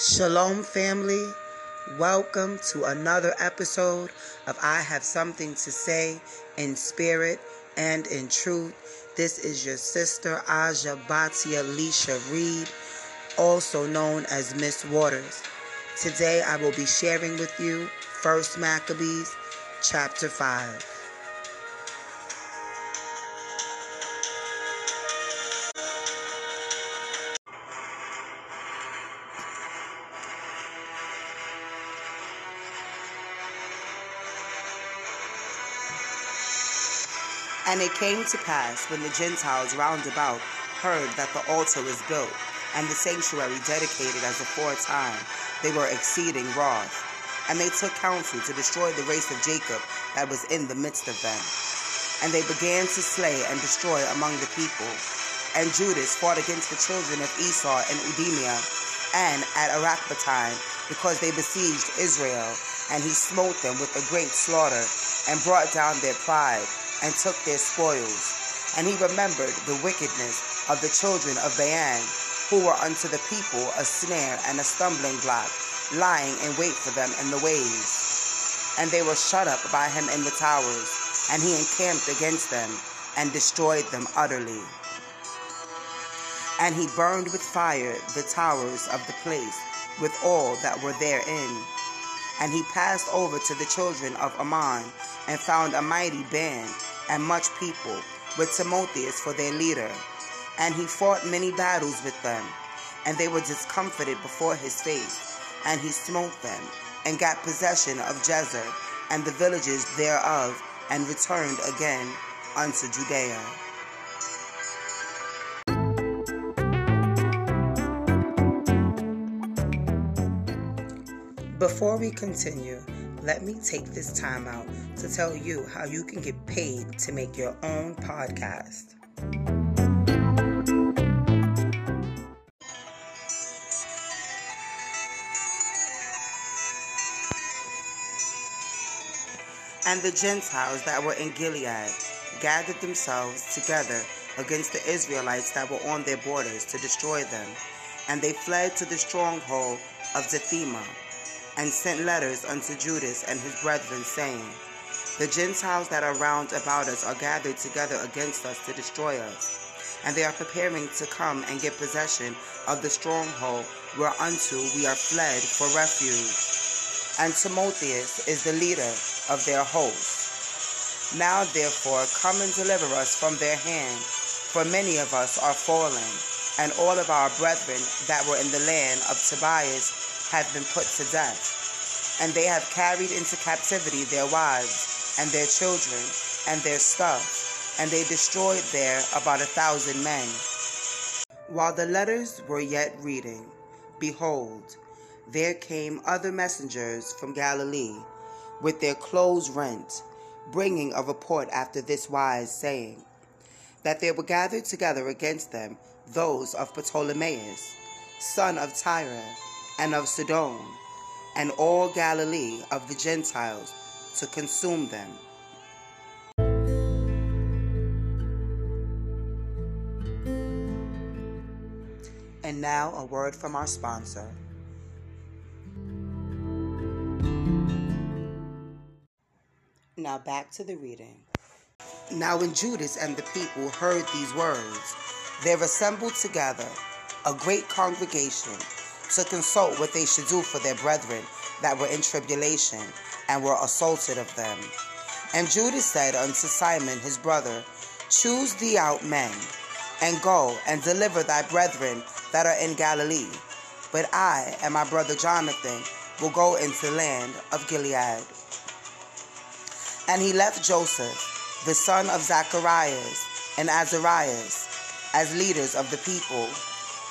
Shalom, family. Welcome to another episode of I Have Something to Say in Spirit and in Truth. This is your sister Aja Batia Alicia Reed, also known as Miss Waters. Today I will be sharing with you First Maccabees chapter 5. And it came to pass when the Gentiles round about heard that the altar was built and the sanctuary dedicated as aforetime, they were exceeding wroth. And they took counsel to destroy the race of Jacob that was in the midst of them. And they began to slay and destroy among the people. And Judas fought against the children of Esau and Idumea and at Akrabattine because they besieged Israel. And he smote them with a great slaughter and brought down their pride and took their spoils. And he remembered the wickedness of the children of Baan, who were unto the people a snare and a stumbling block, lying in wait for them in the ways. And they were shut up by him in the towers, and he encamped against them and destroyed them utterly. And he burned with fire the towers of the place with all that were therein. And he passed over to the children of Ammon and found a mighty band and much people, with Timotheus for their leader. And he fought many battles with them, and they were discomfited before his face. And he smote them, and got possession of Jazer and the villages thereof, and returned again unto Judea. Before we continue, let me take this time out to tell you how you can get paid to make your own podcast. And the Gentiles that were in Gilead gathered themselves together against the Israelites that were on their borders to destroy them. And they fled to the stronghold of Dathema and sent letters unto Judas and his brethren, saying, The Gentiles that are round about us are gathered together against us to destroy us, and they are preparing to come and get possession of the stronghold whereunto we are fled for refuge. And Timotheus is the leader of their host. Now therefore come and deliver us from their hand, for many of us are fallen, and all of our brethren that were in the land of Tobias have been put to death, and they have carried into captivity their wives and their children and their stuff, and they destroyed there about a thousand men. While the letters were yet reading, behold, there came other messengers from Galilee with their clothes rent, bringing a report after this wise, saying, That there were gathered together against them those of Ptolemais, son of Tyre, and of Sidon, and all Galilee of the Gentiles, to consume them. And now a word from our sponsor. Now back to the reading. Now when Judas and the people heard these words, there assembled together a great congregation to consult what they should do for their brethren that were in tribulation and were assaulted of them. And Judas said unto Simon his brother, Choose thee out men, and go and deliver thy brethren that are in Galilee. But I and my brother Jonathan will go into the land of Gilead. And he left Joseph, the son of Zacharias, and Azarias, as leaders of the people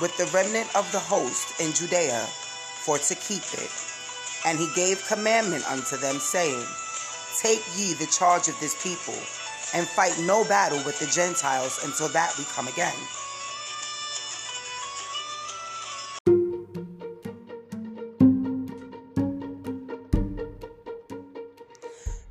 with the remnant of the host in Judea for to keep it. And he gave commandment unto them, saying, Take ye the charge of this people, and fight no battle with the Gentiles until that we come again.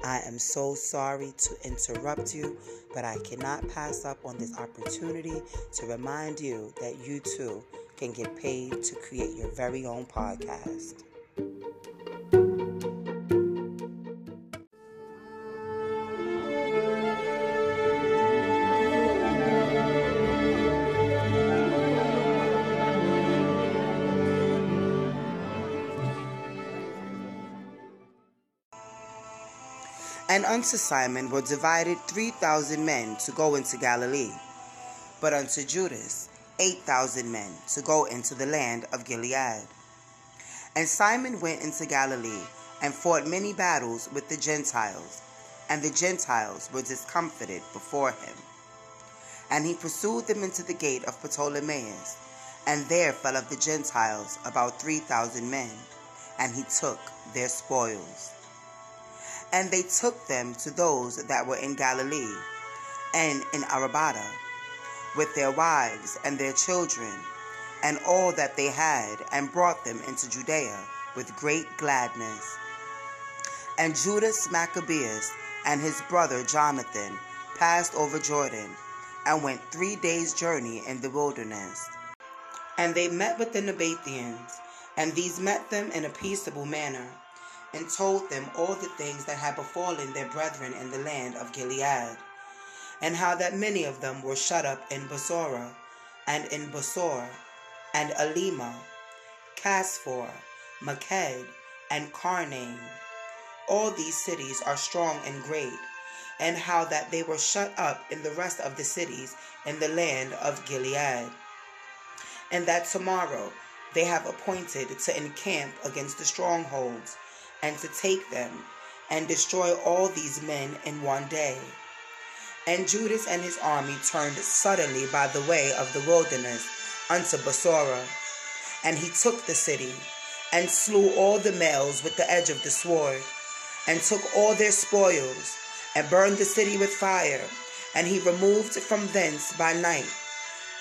I am so sorry to interrupt you, but I cannot pass up on this opportunity to remind you that you too can get paid to create your very own podcast. And unto Simon were divided three thousand men to go into Galilee, but unto Judas eight thousand men to go into the land of Gilead. And Simon went into Galilee and fought many battles with the Gentiles, and the Gentiles were discomfited before him. And he pursued them into the gate of Ptolemais, and there fell of the Gentiles about three thousand men, and he took their spoils. And they took them to those that were in Galilee and in Arbatta, with their wives and their children, and all that they had, and brought them into Judea with great gladness. And Judas Maccabeus and his brother Jonathan passed over Jordan, and went three days' journey in the wilderness. And they met with the Nabateans, and these met them in a peaceable manner and told them all the things that had befallen their brethren in the land of Gilead, and how that many of them were shut up in Bosora, and in Bosor, and Alema, Casphor, Maked, and Carnaim. All these cities are strong and great, and how that they were shut up in the rest of the cities in the land of Gilead. And that tomorrow they have appointed to encamp against the strongholds and to take them and destroy all these men in one day. And Judas and his army turned suddenly by the way of the wilderness unto Bosora. And he took the city, and slew all the males with the edge of the sword, and took all their spoils, and burned the city with fire. And he removed from thence by night,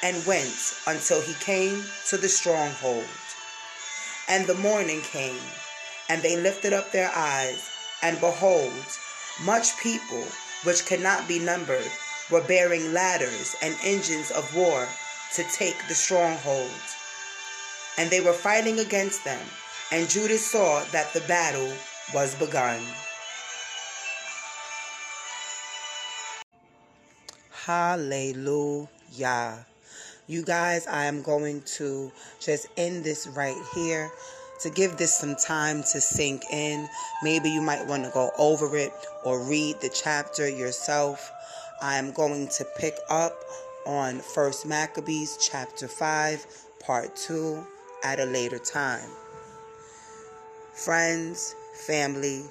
and went until he came to the stronghold. And the morning came, and they lifted up their eyes, and behold, much people, which could not be numbered, were bearing ladders and engines of war to take the stronghold. And they were fighting against them, and Judas saw that the battle was begun. Hallelujah. You guys, I am going to just end this right here to give this some time to sink in. Maybe you might want to go over it or read the chapter yourself. I am going to pick up on First Maccabees chapter 5, part 2 at a later time. Friends, family,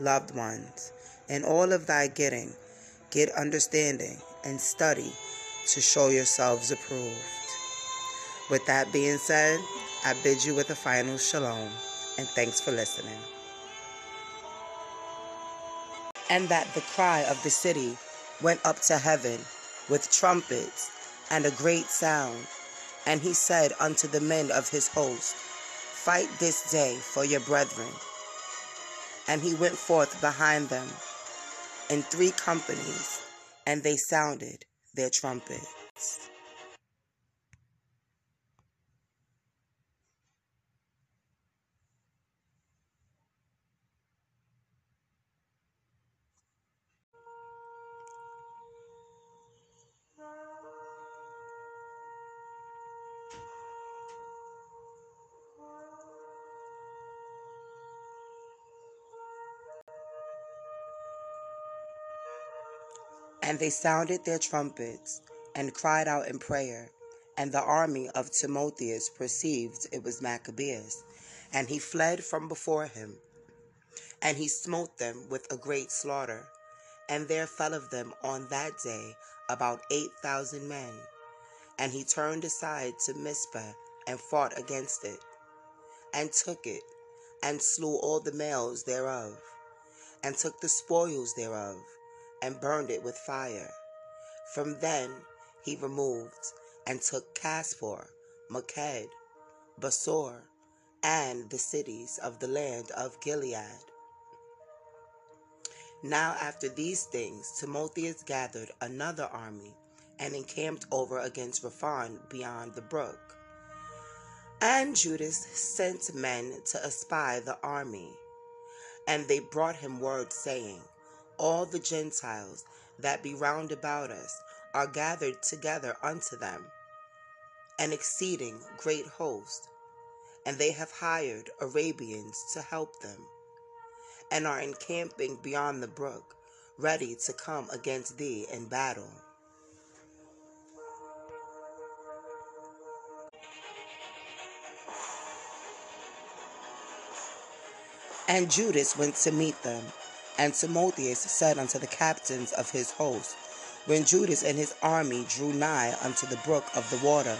loved ones, in all of thy getting, get understanding and study to show yourselves approved. With that being said, I bid you with a final shalom and thanks for listening. And that the cry of the city went up to heaven with trumpets and a great sound. And he said unto the men of his host, Fight this day for your brethren. And he went forth behind them in three companies, and they sounded their trumpets. And they sounded their trumpets and cried out in prayer. And the army of Timotheus perceived it was Maccabeus, and he fled from before him. And he smote them with a great slaughter. And there fell of them on that day about eight thousand men. And he turned aside to Mizpah and fought against it, and took it, and slew all the males thereof, and took the spoils thereof and burned it with fire. From then he removed and took Casphor, Maked, Bosor, and the cities of the land of Gilead. Now after these things, Timotheus gathered another army and encamped over against Rephaim beyond the brook. And Judas sent men to espy the army. And they brought him word, saying, All the Gentiles that be round about us are gathered together unto them, an exceeding great host. And they have hired Arabians to help them, and are encamping beyond the brook, ready to come against thee in battle. And Judas went to meet them. And Timotheus said unto the captains of his host, When Judas and his army drew nigh unto the brook of the water,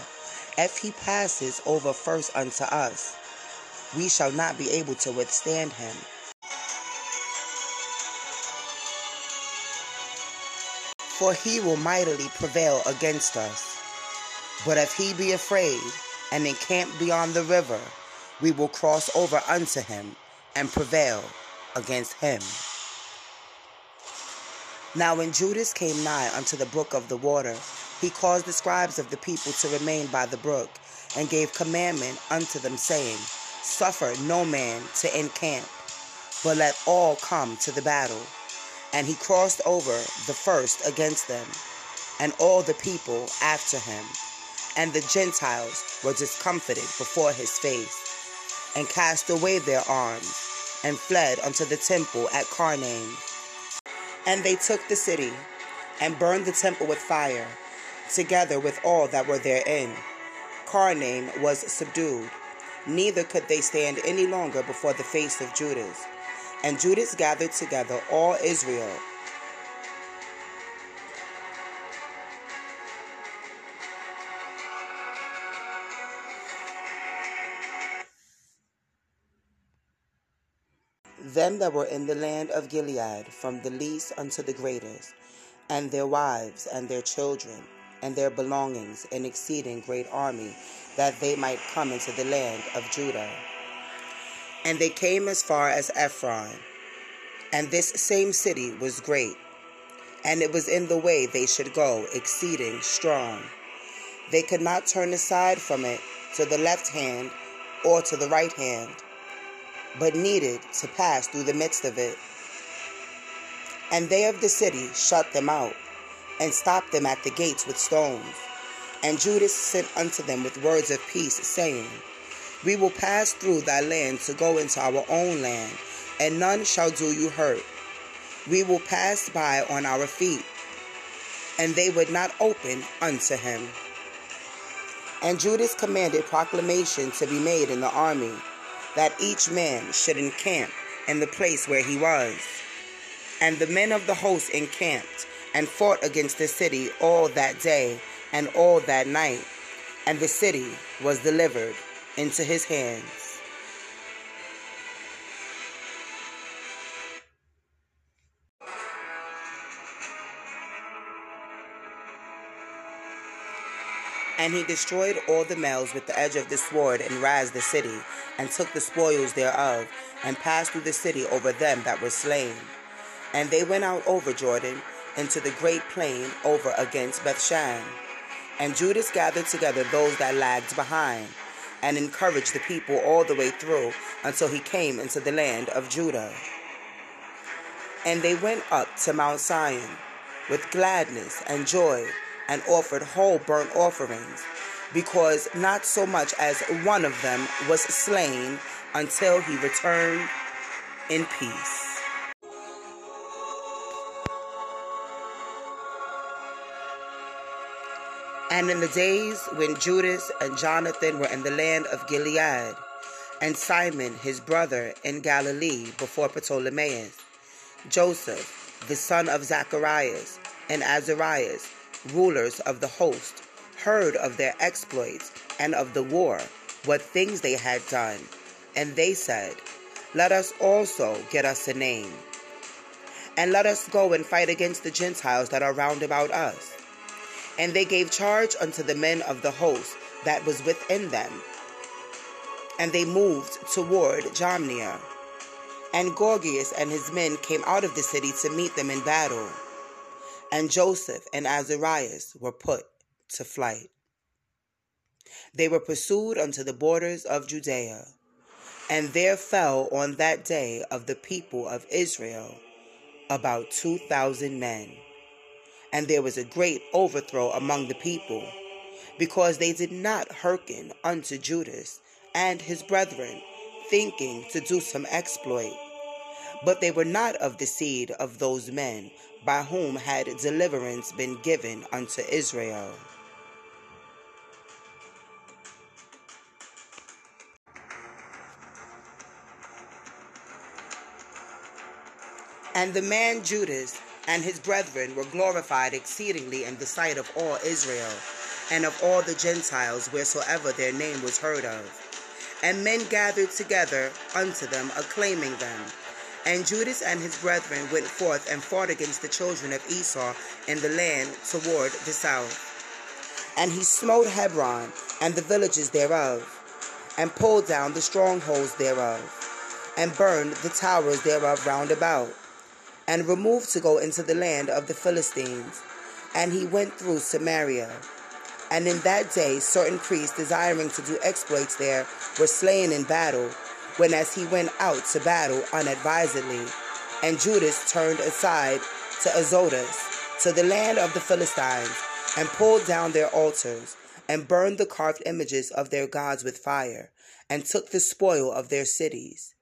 if he passes over first unto us, we shall not be able to withstand him. For he will mightily prevail against us. But if he be afraid and encamp beyond the river, we will cross over unto him and prevail against him. Now, when Judas came nigh unto the brook of the water, he caused the scribes of the people to remain by the brook, and gave commandment unto them, saying, Suffer no man to encamp, but let all come to the battle. And he crossed over the first against them, and all the people after him. And the Gentiles were discomfited before his face and cast away their arms, and fled unto the temple at Carnaim. And they took the city, and burned the temple with fire, together with all that were therein. Carnaim was subdued, neither could they stand any longer before the face of Judas. And Judas gathered together all Israel them that were in the land of Gilead, from the least unto the greatest, and their wives and their children, and their belongings, an exceeding great army, that they might come into the land of Judah. And they came as far as Ephron, and this same city was great, and it was in the way they should go, exceeding strong. They could not turn aside from it to the left hand or to the right hand but needed to pass through the midst of it. And they of the city shut them out, and stopped them at the gates with stones. And Judas sent unto them with words of peace, saying, We will pass through thy land to go into our own land, and none shall do you hurt. We will pass by on our feet. And they would not open unto him. And Judas commanded proclamation to be made in the army that each man should encamp in the place where he was. And the men of the host encamped and fought against the city all that day and all that night, and the city was delivered into his hands. And he destroyed all the males with the edge of the sword, and razed the city, and took the spoils thereof, and passed through the city over them that were slain. And they went out over Jordan into the great plain over against Bethshan. And Judas gathered together those that lagged behind, and encouraged the people all the way through until he came into the land of Judah. And they went up to Mount Sion with gladness and joy and offered whole burnt offerings, because not so much as one of them was slain until he returned in peace. And in the days when Judas and Jonathan were in the land of Gilead, and Simon his brother in Galilee before Ptolemais, Joseph the son of Zacharias, and Azarias, rulers of the host heard of their exploits and of the war, what things they had done. And they said, Let us also get us a name. And let us go and fight against the Gentiles that are round about us. And they gave charge unto the men of the host that was within them. And they moved toward Jamnia. And Gorgias and his men came out of the city to meet them in battle and Joseph and Azarias were put to flight. They were pursued unto the borders of Judea. And there fell on that day of the people of Israel about two thousand men. And there was a great overthrow among the people, because they did not hearken unto Judas and his brethren, thinking to do some exploit. But they were not of the seed of those men by whom had deliverance been given unto Israel. And the man Judas and his brethren were glorified exceedingly in the sight of all Israel and of all the Gentiles wheresoever their name was heard of. And men gathered together unto them, acclaiming them. And Judas and his brethren went forth and fought against the children of Esau in the land toward the south. And he smote Hebron and the villages thereof, and pulled down the strongholds thereof, and burned the towers thereof round about, and removed to go into the land of the Philistines. And he went through Samaria. And in that day certain priests desiring to do exploits there were slain in battle, when as he went out to battle unadvisedly. And Judas turned aside to Azotus, to the land of the Philistines, and pulled down their altars, and burned the carved images of their gods with fire, and took the spoil of their cities,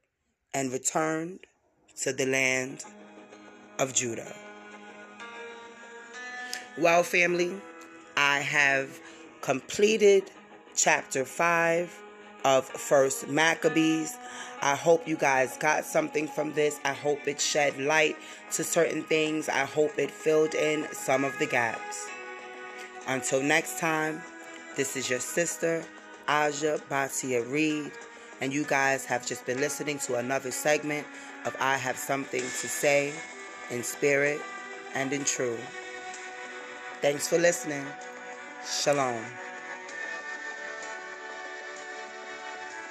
and returned to the land of Judah. Well, family, I have completed chapter 5 of First Maccabees. I hope you guys got something from this. I hope it shed light to certain things. I hope it filled in some of the gaps. Until next time, this is your sister, Aja Batia Reed, and you guys have just been listening to another segment of I Have Something to Say in spirit and in truth. Thanks for listening. Shalom.